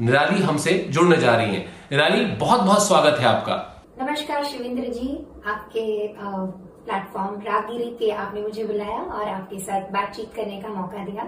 निराली हमसे जुड़ने जा रही हैं। निराली बहुत बहुत स्वागत है आपका। नमस्कार शिवेंद्र जी आपके प्लेटफॉर्म रागगिरी पे आपने मुझे बुलाया और आपके साथ बातचीत करने का मौका दिया।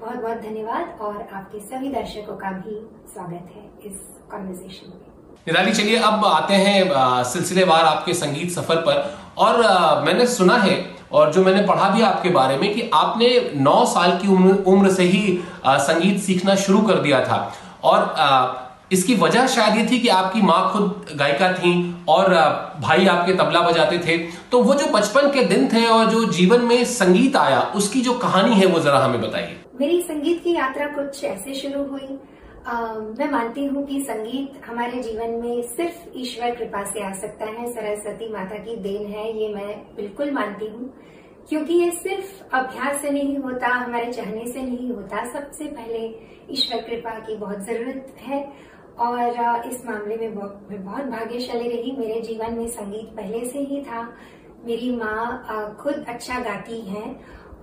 बहुत बहुत धन्यवाद और आपके सभी दर्शकों का भी स्वागत है इस कॉन्वर्जेशन में। निराली चलिए अब आते हैं सिलसिलेवार आपके संगीत सफ़र पर। और आ, मैंने सुना है और जो मैंने पढ़ा भी आपके बारे में कि आपने 9 साल की उम्र, उम्र से ही आ, संगीत सीखना शुरू कर दिया था। और आ, इसकी वजह शायद ये थी कि आपकी माँ खुद गायिका थी और भाई आपके तबला बजाते थे। तो वो जो बचपन के दिन थे और जो जीवन में संगीत आया उसकी जो कहानी है वो जरा हमें बताइए। मेरी संगीत की यात्रा कुछ ऐसे शुरू हुई। आ, मैं मानती हूँ कि संगीत हमारे जीवन में सिर्फ़ ईश्वर कृपा से आ सकता है सरस्वती माता की देन है ये मैं बिल्कुल मानती हूँ। क्योंकि ये सिर्फ़ अभ्यास से नहीं होता, हमारे चाहने से नहीं होता। सबसे पहले ईश्वर कृपा की बहुत ज़रूरत है और इस मामले में मैं बहुत भाग्यशाली रही। मेरे जीवन में संगीत पहले से ही था। मेरी माँ खुद अच्छा गाती है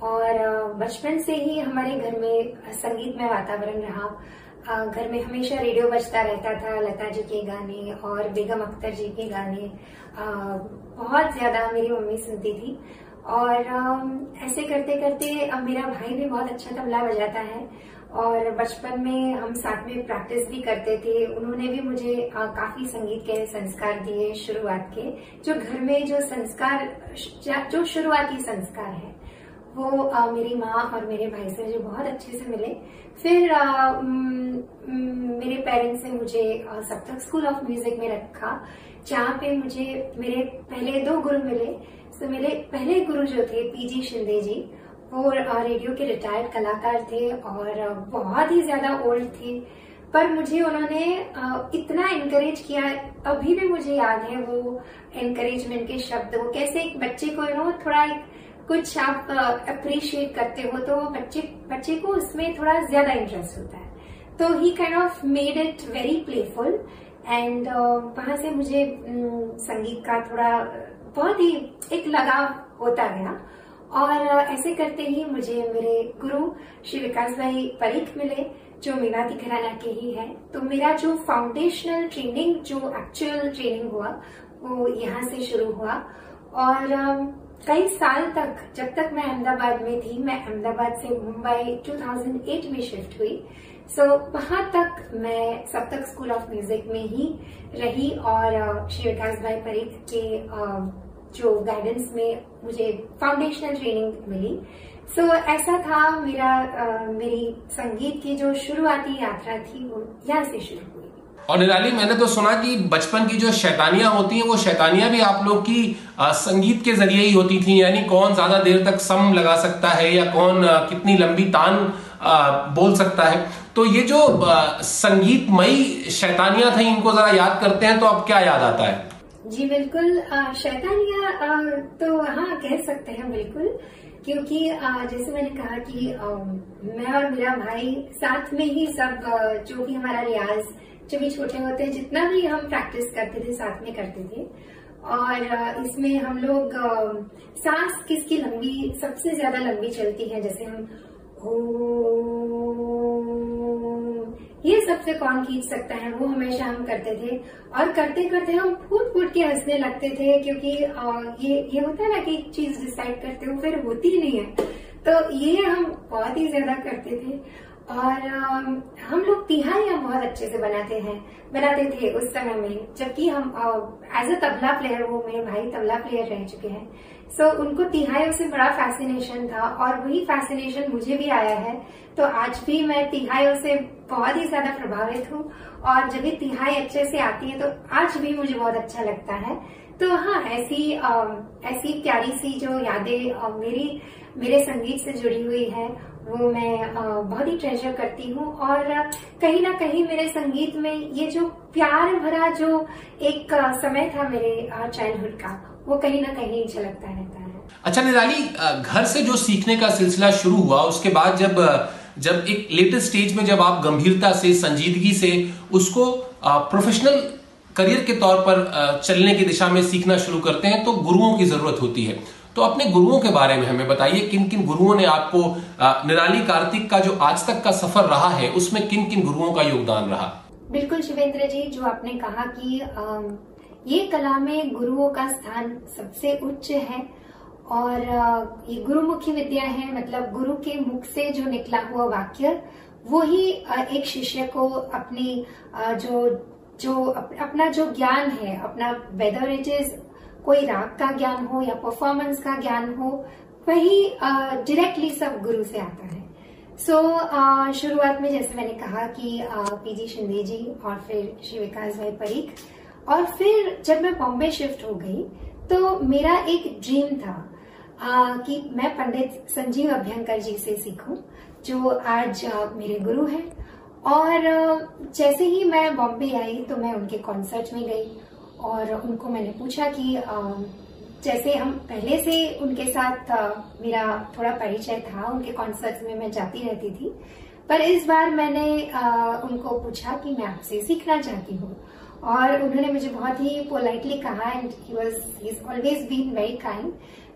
और बचपन से ही हमारे घर में संगीत में वातावरण रहा। घर में हमेशा रेडियो बजता रहता था, लता जी के गाने और बेगम अख्तर जी के गाने। बहुत ज़्यादा मेरी मम्मी सुनती थी। और ऐसे करते करते अब मेरा भाई भी बहुत अच्छा तबला बजाता है। और बचपन में हम साथ में प्रैक्टिस भी करते थे। उन्होंने भी मुझे काफ़ी संगीत के संस्कार दिए शुरुआत के। जो घर में जो संस्कार जो शुरुआती संस्कार है वो आ, मेरी माँ और मेरे भाई से मुझे बहुत अच्छे से मिले। फिर आ, म, म, मेरे पेरेंट्स ने मुझे सप्तक स्कूल ऑफ़ म्यूज़िक में रखा जहाँ पे मुझे मेरे पहले दो गुरु मिले। तो मेरे पहले गुरु जो थे, पीजी शिंदे जी, वो रेडियो के रिटायर्ड कलाकार थे और बहुत ही ज़्यादा ओल्ड थे। पर मुझे उन्होंने इतना इनकरेज किया, अभी भी मुझे याद है वो एनकरेजमेंट के शब्द। वो कैसे एक बच्चे को नो थोड़ा एक कुछ आप अप्रिशिएट करते हो तो बच्चे बच्चे को उसमें थोड़ा ज़्यादा इंटरेस्ट होता है। तो he kind of made it very playful and वहाँ से मुझे संगीत का थोड़ा बहुत ही एक लगाव होता गया। और ऐसे करते ही मुझे मेरे गुरु श्री विकास भाई परीख मिले जो मेवाती घराना के ही है। तो मेरा जो फाउंडेशनल ट्रेनिंग जो एक्चुअल ट्रेनिंग हुआ वो यहाँ से शुरू हुआ। और कई साल तक जब तक मैं अहमदाबाद में थी मैं अहमदाबाद से मुंबई 2008 में शिफ्ट हुई। सो so, वहाँ तक मैं सब तक स्कूल ऑफ़ म्यूज़िक में ही रही और श्री विकास भाई परीख के जो गाइडेंस में मुझे फाउंडेशनल ट्रेनिंग मिली। सो so, ऐसा था मेरा मेरी संगीत की जो शुरुआती यात्रा थी वो यहाँ से शुरू हुई। और निराली मैंने तो सुना कि बचपन की जो शैतानियाँ होती हैं वो शैतानियाँ भी आप लोग की आ, संगीत के ज़रिए ही होती थी। यानी कौन ज़्यादा देर तक सम लगा सकता है या कौन आ, कितनी लंबी तान आ, बोल सकता है? तो ये जो संगीतमयी शैतानियाँ थी इनको जरा याद करते हैं तो अब क्या याद आता है? जी, बिल्कुल। शैतानिया तो हाँ कह सकते हैं बिल्कुल, क्योंकि जैसे मैंने कहा कि मैं और मेरा भाई साथ में ही सब जो भी हमारा रियाज जब भी छोटे होते, जितना भी हम प्रैक्टिस करते थे, साथ में करते थे। और इसमें हम लोग सांस किसकी लंबी, सबसे ज़्यादा लंबी चलती है, जैसे हम ये सबसे कौन खींच सकता है? वो हमेशा हम करते थे। और करते करते हम फूट फूट के हंसने लगते थे, क्योंकि ये ये होता है ना कि चीज़ डिसाइड करते हो, फिर होती ही नहीं है। तो ये हम बहुत ही ज़्यादा करते थे। और हम लोग तिहाइयाँ बहुत अच्छे से बनाते हैं, बनाते थे उस समय में, जबकि हम एज अ तबला प्लेयर वो मेरे भाई तबला प्लेयर रह चुके हैं। सो so, उनको तिहाइयों से बड़ा फैसिनेशन था और वही फैसिनेशन मुझे भी आया है। तो आज भी मैं तिहाइयों से बहुत ही ज़्यादा प्रभावित हूँ और जब भी तिहाई अच्छे से आती है तो आज भी मुझे बहुत अच्छा लगता है। तो हाँ ऐसी आ, ऐसी प्यारी सी जो यादें मेरी मेरे संगीत से जुड़ी हुई है वो मैं बहुत ही ट्रेजर करती हूँ। और कहीं ना कहीं मेरे संगीत में ये जो प्यार भरा जो एक समय था मेरे चाइल्डहुड का वो कहीं ना कहीं झलकता रहता है। अच्छा निराली घर से जो सीखने का सिलसिला शुरू हुआ उसके बाद जब जब एक लेटेस्ट स्टेज में जब आप गंभीरता से संजीदगी से उसको प्रोफेशनल करियर के तौर पर चलने की दिशा में सीखना शुरू करते हैं तो गुरुओं की ज़रूरत होती है। तो अपने गुरुओं के बारे में हमें बताइए किन किन गुरुओं ने आपको निराली कार्तिक का जो आज तक का सफ़र रहा है उसमें किन किन गुरुओं का योगदान रहा? बिल्कुल शिवेंद्र जी जो आपने कहा कि ये कला में गुरुओं का स्थान सबसे उच्च है और ये गुरुमुखी विद्या है मतलब गुरु के मुख से जो निकला हुआ वाक्य वो ही एक शिष्य को अपनी जो जो अपना जो ज्ञान है अपना वेदर इट इज़ कोई राग का ज्ञान हो या परफॉर्मेंस का ज्ञान हो वही डायरेक्टली सब गुरु से आता है। सो so, शुरुआत में जैसे मैंने कहा कि पीजी शिंदे जी और फिर श्री विकास भाई परीख और फिर जब मैं बॉम्बे शिफ्ट हो गई तो मेरा एक ड्रीम था आ, कि मैं पंडित संजीव अभ्यंकर जी से सीखूं जो आज आ, मेरे गुरु हैं। और जैसे ही मैं बॉम्बे आई तो मैं उनके कॉन्सर्ट में गई और उनको मैंने पूछा कि आ, जैसे हम पहले से उनके साथ मेरा थोड़ा परिचय था उनके कॉन्सर्ट में मैं जाती रहती थी पर इस बार मैंने आ, उनको पूछा कि मैं आपसे सीखना चाहती हूँ। और उन्होंने मुझे बहुत ही पोलाइटली कहा and he was he is always been very kind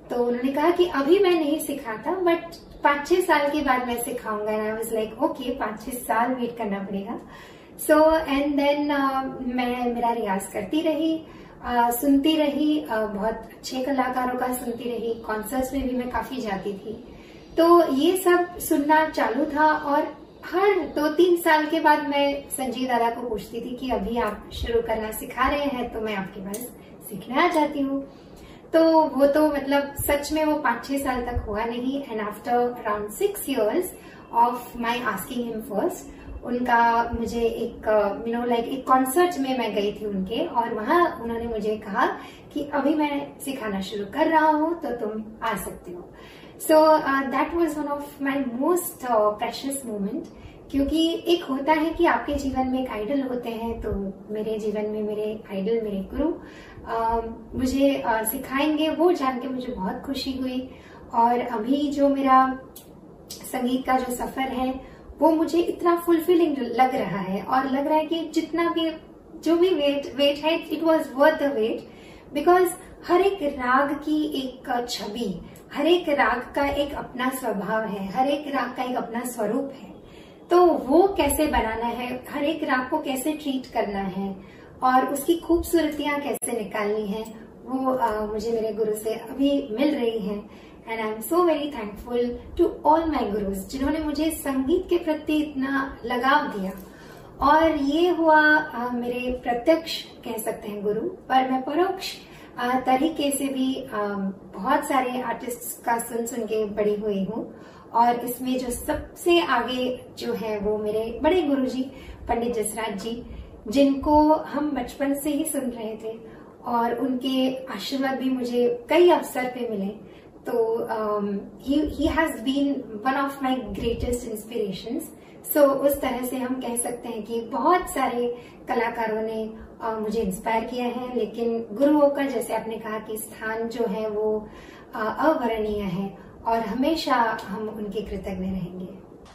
तो उन्होंने कहा कि अभी मैं नहीं सिखाता बट पाँच छह साल के बाद मैं सिखाऊँगा। And I was like okay पाँच छह साल वेट करना पड़ेगा। सो एंड देन मैं मेरा रियाज करती रही uh, सुनती रही uh, बहुत अच्छे कलाकारों का सुनती रही कॉन्सर्ट्स में भी मैं काफ़ी जाती थी। तो ये सब सुनना चालू था और हर दो तीन साल के बाद मैं संजीव दादा को पूछती थी कि अभी आप शुरू करना सिखा रहे हैं तो मैं आपके पास सीखना जाती हूँ। तो वो तो मतलब सच में वो पाँच छह साल तक हुआ नहीं। And after around six years of my asking him first उनका मुझे एक यू नो लाइक एक कॉन्सर्ट में मैं गई थी उनके और वहाँ उन्होंने मुझे कहा कि अभी मैं सिखाना शुरू कर रहा हूँ तो तुम आ सकते हो। So that was one of my most precious moment क्योंकि एक होता है कि आपके जीवन में एक आइडल होते हैं तो मेरे जीवन में मेरे आइडल मेरे गुरु uh, मुझे uh, सिखाएँगे वो जान के मुझे बहुत खुशी हुई। और अभी जो मेरा संगीत का जो सफ़र है वो मुझे इतना फुलफिलिंग लग रहा है। और लग रहा है कि जितना भी जो भी वेट वेट है it was worth the wait because हर एक राग की एक छवि हर एक राग का एक अपना स्वभाव है हर एक राग का एक अपना स्वरूप है। तो वो कैसे बनाना है हर एक राग को कैसे ट्रीट करना है और उसकी खूबसूरतियाँ कैसे निकालनी है वो आ, मुझे मेरे गुरु से अभी मिल रही है। And I am so very thankful to all my gurus जिन्होंने मुझे संगीत के प्रति इतना लगाव दिया। और ये हुआ आ, मेरे प्रत्यक्ष कह सकते हैं गुरु पर मैं परोक्ष तरीके से भी बहुत सारे आर्टिस्ट का सुन सुन के बड़ी हुई हूँ। और इसमें जो सबसे आगे जो है वो मेरे बड़े गुरुजी, पंडित जसराज जी, जिनको हम बचपन से ही सुन रहे थे और उनके आशीर्वाद भी मुझे कई अवसर पे मिले। तो he has been one of my greatest inspirations so उस तरह से हम कह सकते हैं कि बहुत सारे कलाकारों ने मुझे इंस्पायर किया है लेकिन गुरुओं का जैसे आपने कहा कि स्थान जो है वो अवर्णीय है और हमेशा हम उनके कृतज्ञ रहेंगे।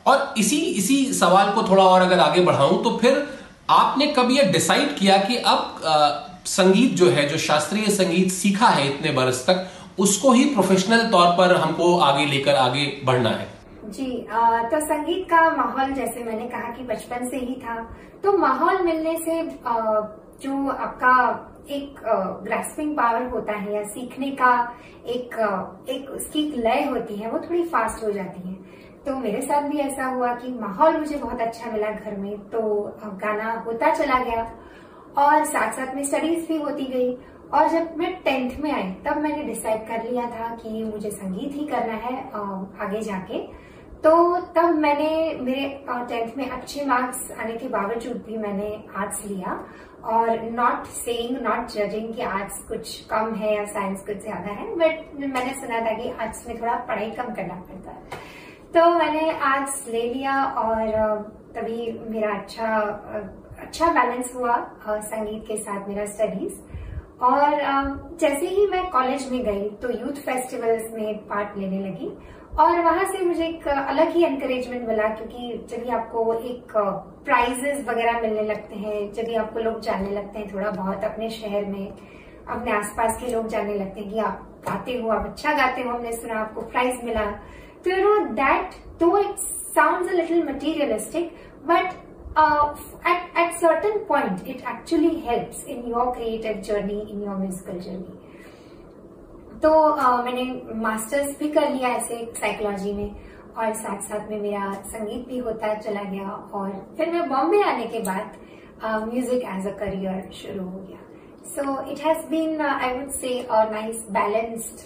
और इसी इसी सवाल को थोड़ा और अगर आगे बढ़ाऊं तो फिर आपने कब ये डिसाइड किया कि अब आ, संगीत जो है जो शास्त्रीय संगीत सीखा है इतने बरस तक उसको ही प्रोफेशनल तौर पर हमको आगे लेकर आगे बढ़ना है? जी आ, तो संगीत का माहौल जैसे मैंने कहा कि बचपन से ही था तो माहौल मिलने से आ, जो आपका एक ग्रेस्पिंग पावर होता है या सीखने का एक एक उसकी लय होती है, वो थोड़ी फास्ट हो जाती है। तो मेरे साथ भी ऐसा हुआ कि माहौल मुझे बहुत अच्छा मिला घर में तो गाना होता चला गया और साथ साथ में स्टडीज़ भी होती गई। और जब मैं टेंथ में आई, तब मैंने डिसाइड कर लिया था कि मुझे संगीत ही करना है आगे जाके। तो तब मैंने मेरे टेंथ में अच्छे मार्क्स आने के बावजूद भी मैंने आर्ट्स लिया और नॉट सेइंग नॉट जजिंग कि आर्ट्स कुछ कम है या साइंस कुछ ज़्यादा है बट मैंने सुना था कि आर्ट्स में थोड़ा पढ़ाई कम करना पड़ता है। तो मैंने आर्ट्स ले लिया और तभी मेरा अच्छा अच्छा बैलेंस हुआ संगीत के साथ मेरा स्टडीज़ और जैसे ही मैं कॉलेज में गई तो यूथ फेस्टिवल्स में पार्ट लेने लगी। और वहाँ से मुझे एक अलग ही एनकरेजमेंट मिला क्योंकि जब आपको एक प्राइजेस वगैरह मिलने लगते हैं, जब आपको लोग जानने लगते हैं थोड़ा बहुत अपने शहर में, अपने आसपास के लोग जानने लगते हैं कि आप गाते हो, आप अच्छा गाते हो, हमने सुना आपको प्राइज मिला। तो you know that though it sound a little materialistic but at certain point, it actually helps in your creative journey, in your musical journey. तो uh, मैंने मास्टर्स भी कर लिया ऐसे साइकोलॉजी में और साथ साथ में मेरा संगीत भी होता चला गया और फिर मैं बॉम्बे आने के बाद म्यूज़िक एज अ करियर शुरू हो गया। So it has been I would say a nice balanced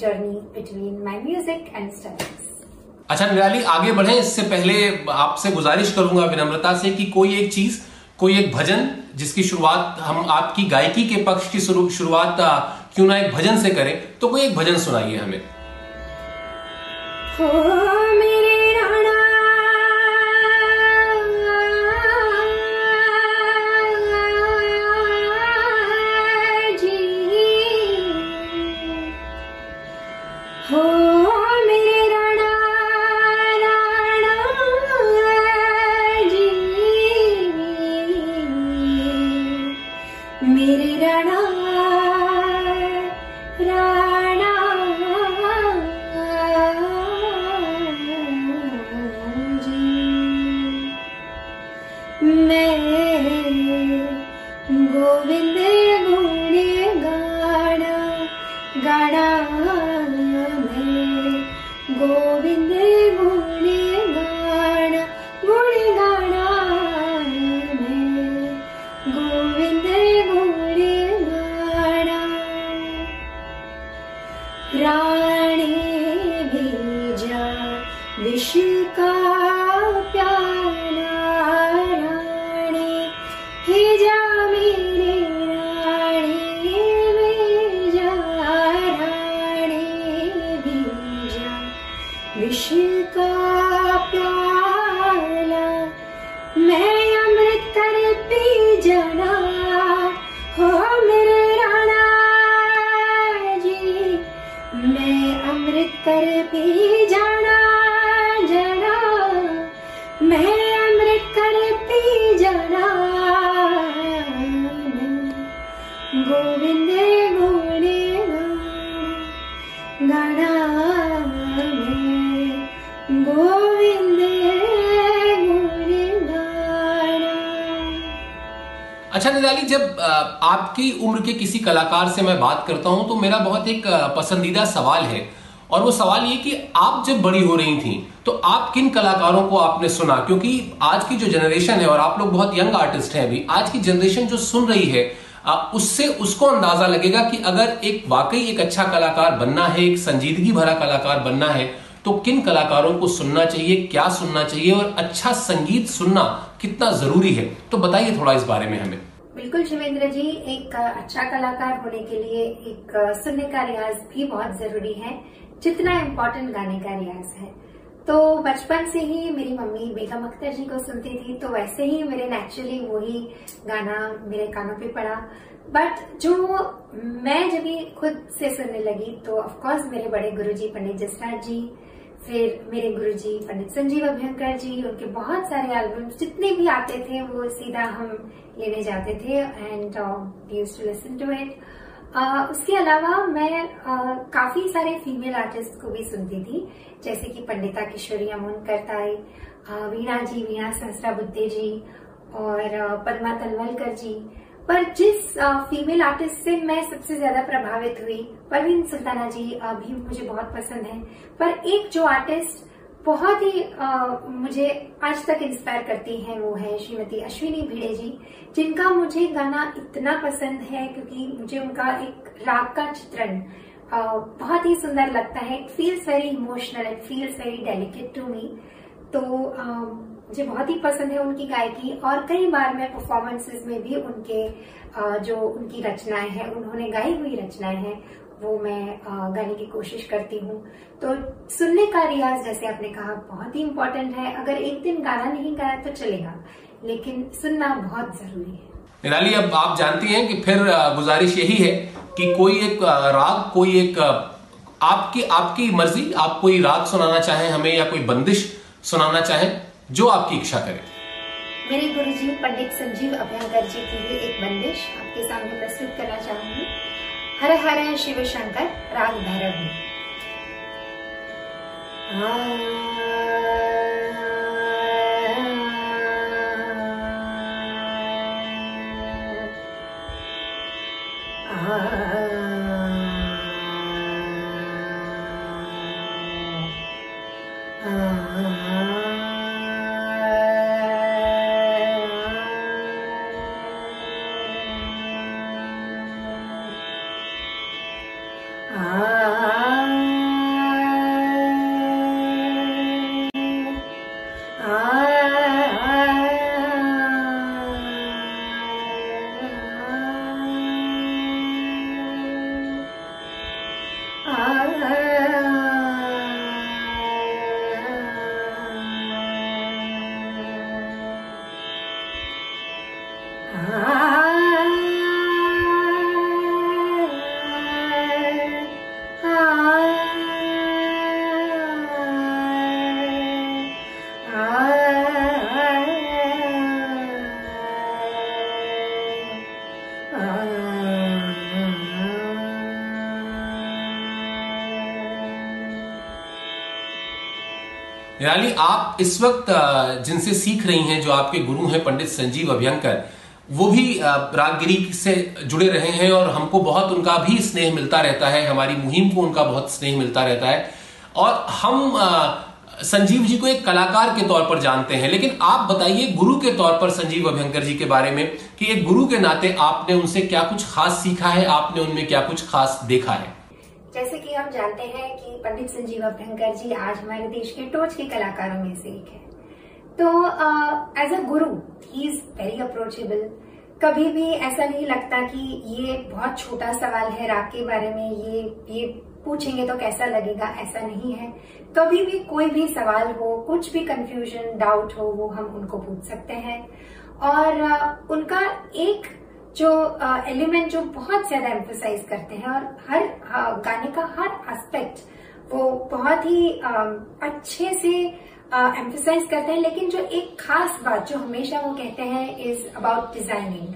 journey between my music and studies अच्छा निराली आगे बढ़े इससे पहले आपसे गुजारिश करूँगा विनम्रता से कि कोई एक चीज़ कोई एक भजन जिसकी शुरुआत हम आपकी गायकी के पक्ष की शुरुआत क्यों ना एक भजन से करें? तो कोई एक भजन सुनाइए हमें। विष निराली जब आपकी उम्र के किसी कलाकार से मैं बात करता हूँ तो मेरा बहुत एक पसंदीदा सवाल है। और वो सवाल ये कि आप जब बड़ी हो रही थी तो आप किन कलाकारों को आपने सुना? क्योंकि आज की जो जनरेशन है, और आप लोग बहुत यंग आर्टिस्ट हैं अभी, आज की जनरेशन जो सुन रही है उससे उसको अंदाज़ा लगेगा कि अगर एक वाकई एक अच्छा कलाकार बनना है, एक संजीदगी भरा कलाकार बनना है तो किन कलाकारों को सुनना चाहिए, क्या सुनना चाहिए, और अच्छा संगीत सुनना कितना ज़रूरी है? तो बताइए थोड़ा इस बारे में हमें। बिल्कुल शिवेंद्र जी, एक अच्छा कलाकार होने के लिए एक सुनने का रियाज भी बहुत ज़रूरी है, जितना इम्पोर्टेंट गाने का रियाज है। तो बचपन से ही मेरी मम्मी बेगम अख्तर जी को सुनती थी तो वैसे ही मेरे नेचुरली वही गाना मेरे कानों पे पड़ा। बट जो मैं जब खुद से सुनने लगी तो ऑफ़ कोर्स मेरे बड़े गुरुजी पंडित जसराज जी, फिर मेरे गुरुजी पंडित संजीव अभ्यंकर जी, उनके बहुत सारे एल्बम्स जितने भी आते थे, वो सीधा हम लेने जाते थे and use to listen to it उसके अलावा मैं uh, काफ़ी सारे फीमेल आर्टिस्ट को भी सुनती थी जैसे कि पंडिता किशोरी अमोन करताई uh, वीणा जी वीणा सहसरा बुद्धे जी और uh, पद्मा तलवलकर जी. पर जिस फीमेल आर्टिस्ट से मैं सबसे ज़्यादा प्रभावित हुई परवीन सुल्ताना जी अ, भी मुझे बहुत पसंद है. पर एक जो आर्टिस्ट बहुत ही अ, मुझे आज तक इंस्पायर करती हैं वो है श्रीमती अश्विनी भिड़े जी जिनका मुझे गाना इतना पसंद है क्योंकि मुझे उनका एक राग का चित्रण बहुत ही सुंदर लगता है। It feels very emotional it feels very delicate to me तो अ, मुझे बहुत ही पसंद है उनकी गायकी और कई बार मैं परफॉर्मेंसेस में भी उनके जो उनकी रचनाएँ हैं उन्होंने गाई हुई रचनाएँ हैं वो मैं गाने की कोशिश करती हूँ। तो सुनने का रियाज जैसे आपने कहा बहुत ही इम्पोर्टेंट है। अगर एक दिन गाना नहीं गाया तो चलेगा लेकिन सुनना बहुत ज़रूरी है। निराली अब आप जानती हैं कि फिर गुजारिश यही है कि कोई एक राग कोई एक आपकी आपकी मर्ज़ी आप कोई राग सुनाना चाहें हमें या कोई बंदिश सुनाना चाहें जो आपकी इच्छा करे। मेरे गुरुजी पंडित संजीव अभ्यंकर जी की एक बंदिश आपके सामने प्रस्तुत करना चाहूँगी। हर हर शिव शंकर राग भैरव निराली, आप इस वक्त जिनसे सीख रही हैं, जो आपके गुरु हैं, पंडित संजीव अभ्यंकर, वो भी रागगिरी से जुड़े रहे हैं और हमको बहुत उनका भी स्नेह मिलता रहता है, हमारी मुहिम को उनका बहुत स्नेह मिलता रहता है। और हम संजीव जी को एक कलाकार के तौर पर जानते हैं, लेकिन आप बताइए गुरु के तौर पर संजीव अभ्यंकर जी के बारे में, कि एक गुरु के नाते आपने उनसे क्या कुछ खास सीखा है, आपने उनमें क्या कुछ खास देखा है? जैसे कि हम जानते हैं कि पंडित संजीव अभ्यंकर जी आज हमारे देश के टोच के कलाकारों में से एक है। तो as a Guru he is very approachable कभी भी ऐसा नहीं लगता कि ये बहुत छोटा सवाल है राग के बारे में, ये ये पूछेंगे तो कैसा लगेगा, ऐसा नहीं है। कभी भी कोई भी सवाल हो, कुछ भी कंफ्यूजन डाउट हो, वो हम उनको पूछ सकते हैं। और उनका एक जो एलिमेंट जो बहुत ज़्यादा एम्फोसाइज करते हैं और हर गाने का हर एस्पेक्ट वो बहुत ही अच्छे से एम्फोसाइज करते हैं। लेकिन जो एक खास बात जो हमेशा वो कहते हैं इज़ अबाउट डिज़ाइनिंग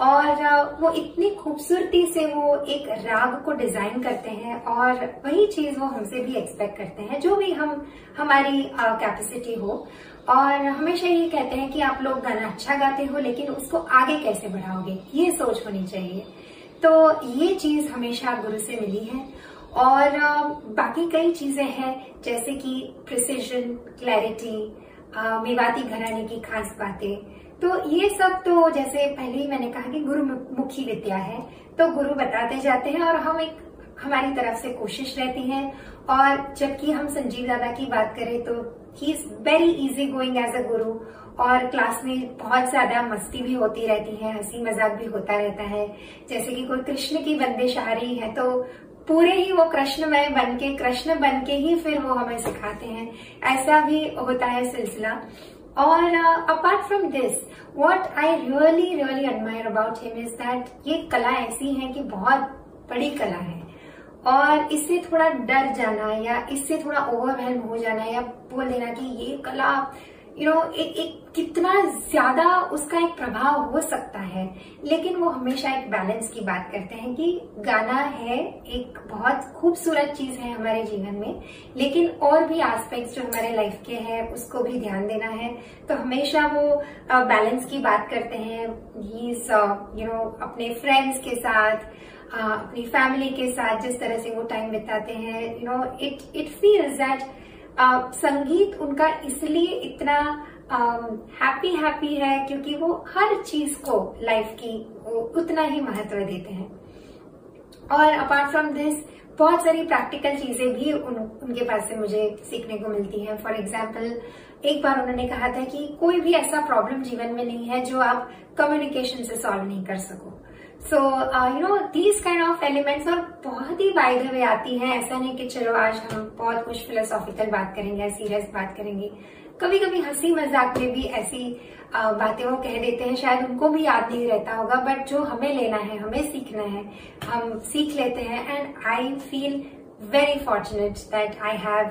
और वो इतनी खूबसूरती से वो एक राग को डिज़ाइन करते हैं और वही चीज़ वो हमसे भी एक्सपेक्ट करते हैं, जो भी हम, हमारी कैपेसिटी हो। और हमेशा ये कहते हैं कि आप लोग गाना अच्छा गाते हो, लेकिन उसको आगे कैसे बढ़ाओगे? ये सोच होनी चाहिए। तो ये चीज़ हमेशा गुरु से मिली है। और बाकी कई चीज़ें हैं, जैसे कि प्रिसीजन क्लैरिटी मेवाती घराने की खास बातें। तो ये सब तो जैसे पहले ही मैंने कहा कि गुरु मुखी विद्या है। तो गुरु बताते जाते हैं और हम एक, हमारी तरफ़ से कोशिश रहती है। और जबकि हम संजीव दादा की बात करें तो he is very easy going as a guru और क्लास में बहुत ज़्यादा मस्ती भी होती रहती है, हँसी मज़ाक भी होता रहता है। जैसे कि कोई कृष्ण की बंदिश आ रही है तो पूरे ही वो कृष्णमय बन के कृष्ण बन के ही फिर वो हमें सिखाते हैं। ऐसा भी होता है सिलसिला। और apart from this what I really really admire about him is that ये कला ऐसी है कि बहुत बड़ी कला है। और इससे थोड़ा डर जाना या इससे थोड़ा ओवरवेलम हो जाना या बोल देना कि ये कला यू you नो know, एक एक कितना ज़्यादा उसका एक प्रभाव हो सकता है। लेकिन वो हमेशा एक बैलेंस की बात करते हैं कि गाना है एक बहुत खूबसूरत चीज़ है हमारे जीवन में लेकिन और भी एस्पेक्ट्स जो हमारे लाइफ के हैं उसको भी ध्यान देना है। तो हमेशा वो बैलेंस की बात करते हैं। यू नो अपने फ्रेंड्स के साथ अपनी फैमिली के साथ जिस तरह से वो टाइम बिताते हैं you know it it feels that संगीत उनका इसलिए इतना हैप्पी हैप्पी है क्योंकि वो हर चीज़ को लाइफ की उतना ही महत्व देते हैं। और अपार्ट फ्रॉम दिस बहुत सारी प्रैक्टिकल चीज़ें भी उन, उनके पास से मुझे सीखने को मिलती हैं। फॉर एग्ज़ाम्पल एक बार उन्होंने कहा था कि कोई भी ऐसा प्रॉब्लम जीवन में नहीं है जो आप कम्युनिकेशन से सॉल्व नहीं कर सको। So you know these kind of elements और बहुत ही बाय द वे आती हैं। ऐसा नहीं कि चलो आज हम बहुत कुछ फिलोसॉफिकल बात करेंगे सीरियस बात करेंगे। कभी कभी हँसी मज़ाक में भी ऐसी uh, बातें वो कह देते हैं शायद उनको भी याद नहीं रहता होगा बट जो हमें लेना है हमें सीखना है हम सीख लेते हैं। And I feel very fortunate that I have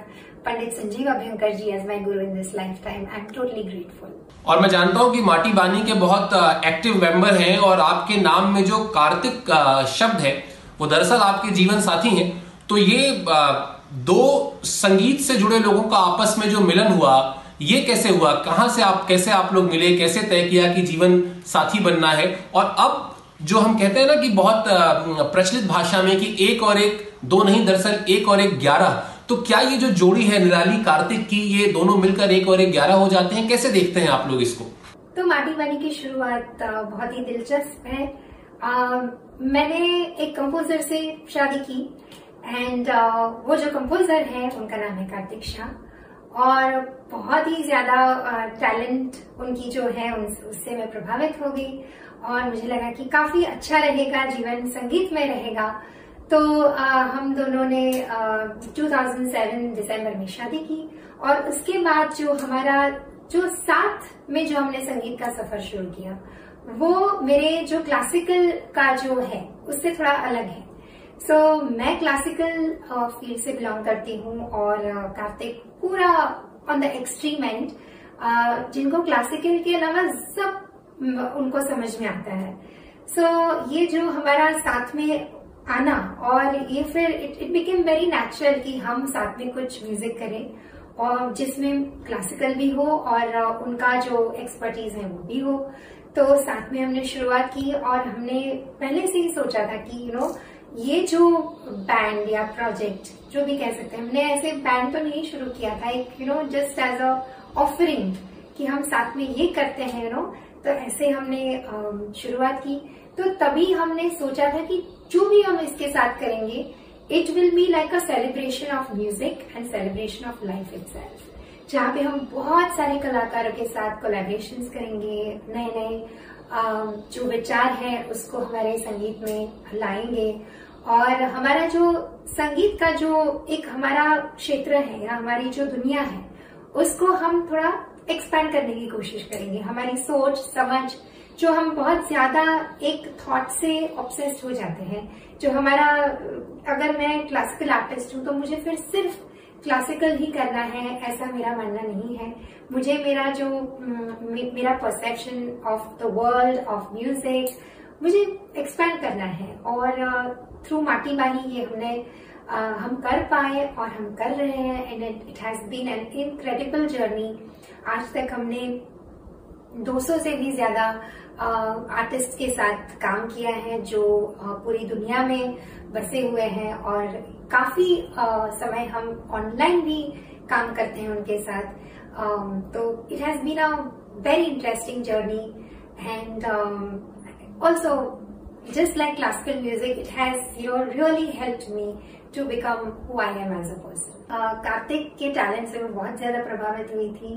Pandit Sanjeev Abhyankar ji as my guru in this lifetime I am totally और मैं जानता हूँ कि माटी बानी के बहुत एक्टिव मेंबर हैं और आपके नाम में जो कार्तिक शब्द है, वो दरअसल आपके जीवन साथी हैं। तो ये दो संगीत से जुड़े लोगों का आपस में जो मिलन हुआ, ये कैसे हुआ? कहाँ से आप, कैसे आप लोग मिले? कैसे तय किया कि जीवन साथी बनना है? और अब जो हम कहते हैं ना कि बहुत प्रचलित भाषा में कि एक और एक दो नहीं दरअसल एक और एक ग्यारह। तो क्या ये जो जोड़ी है निराली कार्तिक की ये दोनों मिलकर एक और एक ग्यारह हो जाते हैं? कैसे देखते हैं आप लोग इसको? तो माटी वाली की शुरुआत बहुत ही दिलचस्प है। आ, मैंने एक कंपोजर से शादी की एंड वो जो कंपोजर है उनका नाम है कार्तिक शाह। और बहुत ही ज़्यादा टैलेंट उनकी जो है उससे मैं प्रभावित हो गई। और मुझे लगा कि काफ़ी अच्छा रहेगा जीवन संगीत में रहेगा। तो आ, हम दोनों ने आ, 2007 दिसंबर में शादी की और उसके बाद जो हमारा जो साथ में जो हमने संगीत का सफ़र शुरू किया वो मेरे जो क्लासिकल का जो है उससे थोड़ा अलग है। सो so, मैं क्लासिकल फ़ील्ड से बिलोंग करती हूँ और कार्तिक पूरा ऑन द एक्सट्रीम एंड जिनको क्लासिकल के अलावा सब उनको समझ में आता है। सो so, ये जो हमारा साथ में आना और ये फिर it it became very natural कि हम साथ में कुछ म्यूज़िक करें। और जिसमें क्लासिकल भी हो और उनका जो एक्सपर्टीज है वो भी हो। तो साथ में हमने शुरुआत की और हमने पहले से ही सोचा था कि यू नो ये जो बैंड या प्रोजेक्ट जो भी कह सकते हैं, हमने ऐसे बैंड तो नहीं शुरू किया था। एक you know just as a offering कि हम साथ में ये करते हैं यू नो तो ऐसे हमने शुरुआत की। तो तभी हमने सोचा था कि जो भी हम इसके साथ करेंगे it will be like a celebration of music and celebration of life it जहाँ पे हम बहुत सारे कलाकारों के साथ कोलेब्रेशन करेंगे नए नए जो विचार है, उसको हमारे संगीत में लाएँगे। और हमारा जो संगीत का जो एक हमारा क्षेत्र है या हमारी जो दुनिया है, उसको हम थोड़ा एक्सपैंड करने की कोशिश करेंगे। हमारी सोच, समझ जो हम बहुत ज़्यादा एक थॉट से ऑब्सेस्ड हो जाते हैं जो हमारा अगर मैं क्लासिकल आर्टिस्ट हूँ तो मुझे फिर सिर्फ़ क्लासिकल ही करना है ऐसा मेरा मानना नहीं है। मुझे मेरा जो मेरा perception of the world of music मुझे एक्सपैंड करना है। और थ्रू माटी बाही ये हमने uh, हम कर पाए और हम कर रहे हैं and it has been an incredible journey आज तक हमने 200 से भी ज़्यादा आर्टिस्ट के साथ काम किया है जो पूरी दुनिया में बसे हुए हैं और काफ़ी समय हम ऑनलाइन भी काम करते हैं उनके साथ तो it has been a very interesting journey and also classical music, it has you know really helped me to become who I am as a person. Uh, Kartik के टैलेंट से मैं बहुत ज़्यादा प्रभावित हुई थी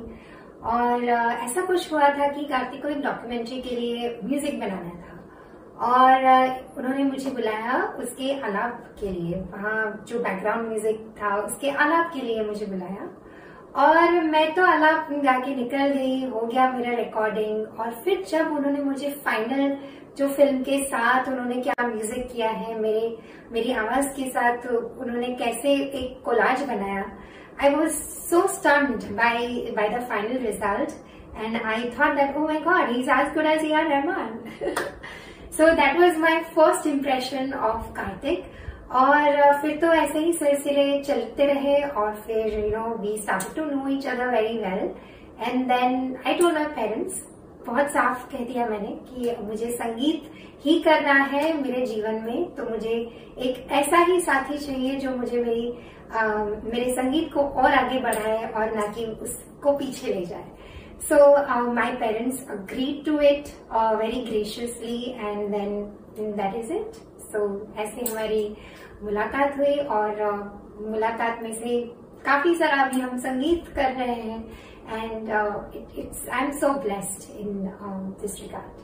और ऐसा कुछ हुआ था कि कार्तिक को एक डॉक्यूमेंट्री के लिए म्यूज़िक बनाना था। और उन्होंने मुझे बुलाया उसके आलाप के लिए। वहाँ जो बैकग्राउंड म्यूज़िक था, उसके आलाप के लिए मुझे बुलाया। और मैं तो आलाप गा के निकल गई, हो गया मेरा रिकॉर्डिंग और फिर जब उन्होंने मुझे फाइनल जो फ़िल्म के साथ उन्होंने क्या म्यूज़िक किया है, मेरे, मेरी आवाज़ के साथ उन्होंने कैसे एक कोलाज बनाया I was so stunned by by the final result, and I thought that oh my god, he's as good as E.R. Rahman. so that was my first impression of Karthik. और फिर तो ऐसे ही सिलसिले चलते रहे और फिर you know we start to know each other very well and then I told my parents बहुत साफ़ कह दिया मैंने कि मुझे संगीत ही करना है मेरे जीवन में तो मुझे एक ऐसा ही साथी चाहिए जो मुझे मेरी मेरे संगीत को और आगे बढ़ाए और ना कि उसको पीछे ले जाए so my parents agreed to it very graciously and then that is it so ऐसे हमारी मुलाकात हुई और uh, मुलाकात में से काफ़ी सारा अभी हम संगीत कर रहे हैं and it's I am so blessed in this regard.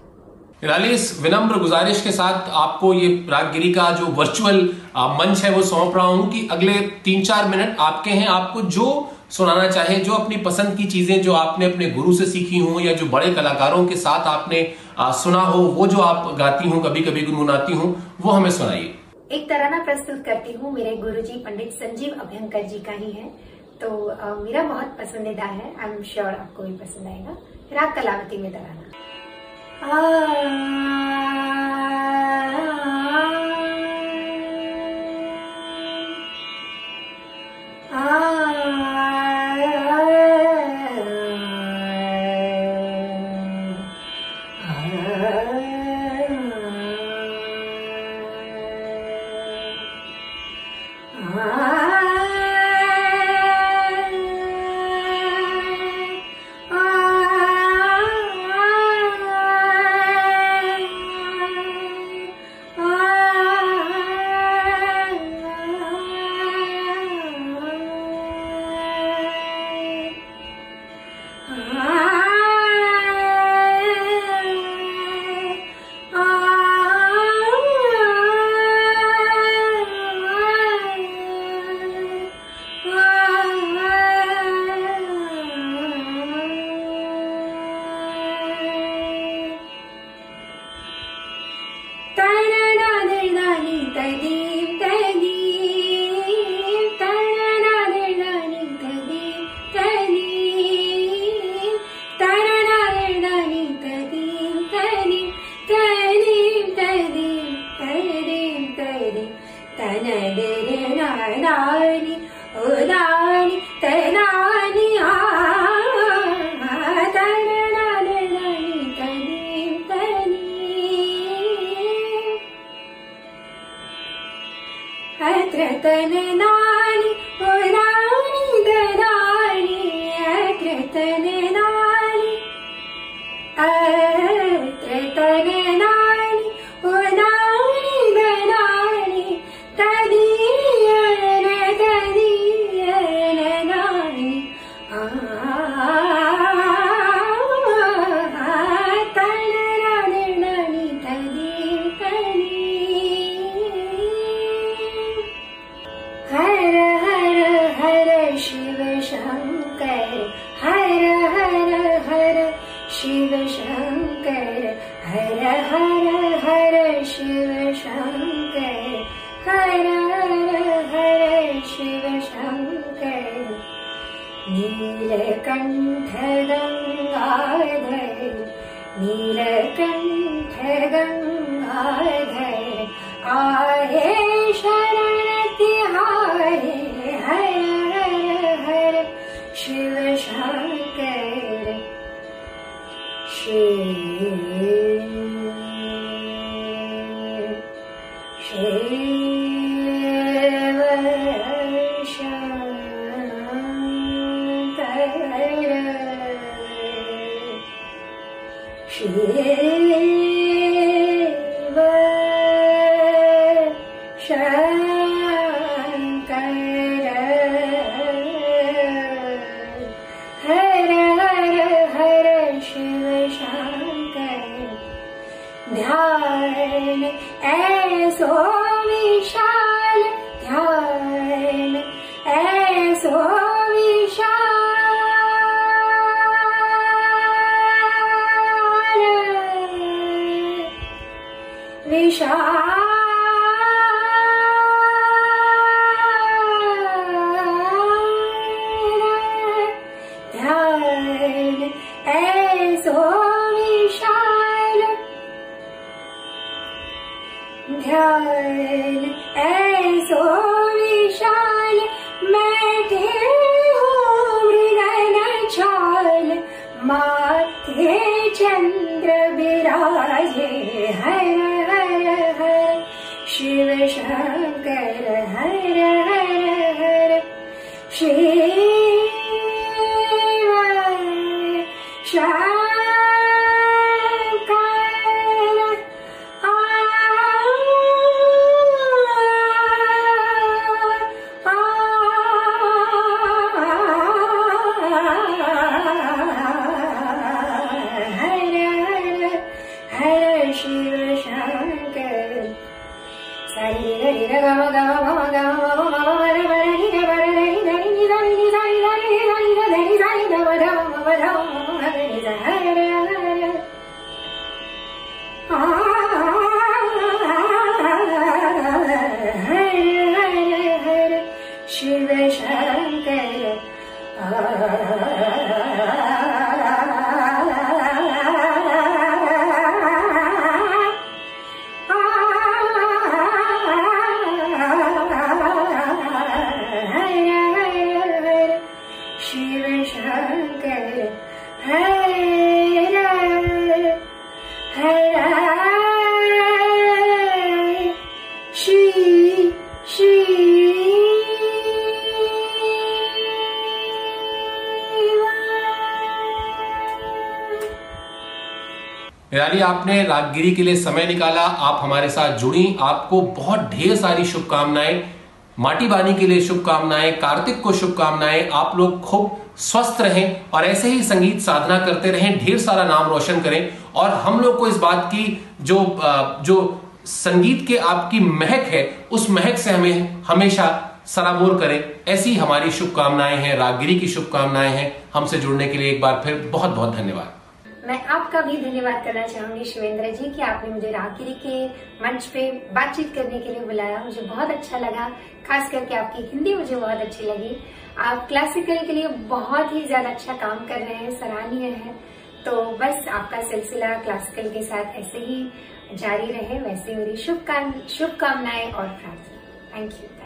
निराली इस विनम्र गुजारिश के साथ आपको ये रागगिरी का जो वर्चुअल मंच है वो सौंप रहा हूँ कि अगले तीन चार मिनट आपके हैं आपको जो सुनाना चाहे जो अपनी पसंद की चीज़ें जो आपने अपने गुरु से सीखी हो या जो बड़े कलाकारों के साथ आपने आ, सुना हो वो जो आप गाती हूँ कभी कभी गुनगुनाती हूँ वो हमें सुनाइए। एक तराना प्रस्तुत करती हूँ मेरे गुरुजी पंडित संजीव अभ्यंकर जी का ही है। तो आ, मेरा बहुत पसंदीदा है आई एम श्योर आपको भी पसंद आएगा। राग कलावती में तराना। Ah. Ah. रतन नारी गन् आश 啥？निराली आपने रागगिरी के लिए समय निकाला, आप हमारे साथ जुड़ी। आपको बहुत ढेर सारी शुभकामनाएँ। माटी बानी के लिए शुभकामनाएँ, कार्तिक को शुभकामनाएँ। आप लोग खूब स्वस्थ रहें और ऐसे ही संगीत साधना करते रहें, ढेर सारा नाम रोशन करें। और हम लोग को इस बात की जो जो संगीत के आपकी महक है, उस महक से हमें हमेशा सराबोर करें। ऐसी हमारी शुभकामनाएँ हैं, रागगिरी की शुभकामनाएँ हैं। हमसे जुड़ने के लिए एक बार फिर बहुत बहुत धन्यवाद। मैं आपका भी धन्यवाद करना चाहूँगी शिवेंद्र जी कि आपने मुझे राहगिरी के मंच पे बातचीत करने के लिए बुलाया। मुझे बहुत अच्छा लगा। खास करके आपकी हिंदी मुझे बहुत अच्छी लगी। आप क्लासिकल के लिए बहुत ही ज़्यादा अच्छा काम कर रहे हैं, सराहनीय है। तो बस आपका सिलसिला क्लासिकल के साथ ऐसे ही जारी रहे। वैसे मेरी शुभकामनाएँ और प्रार्थना। Thank you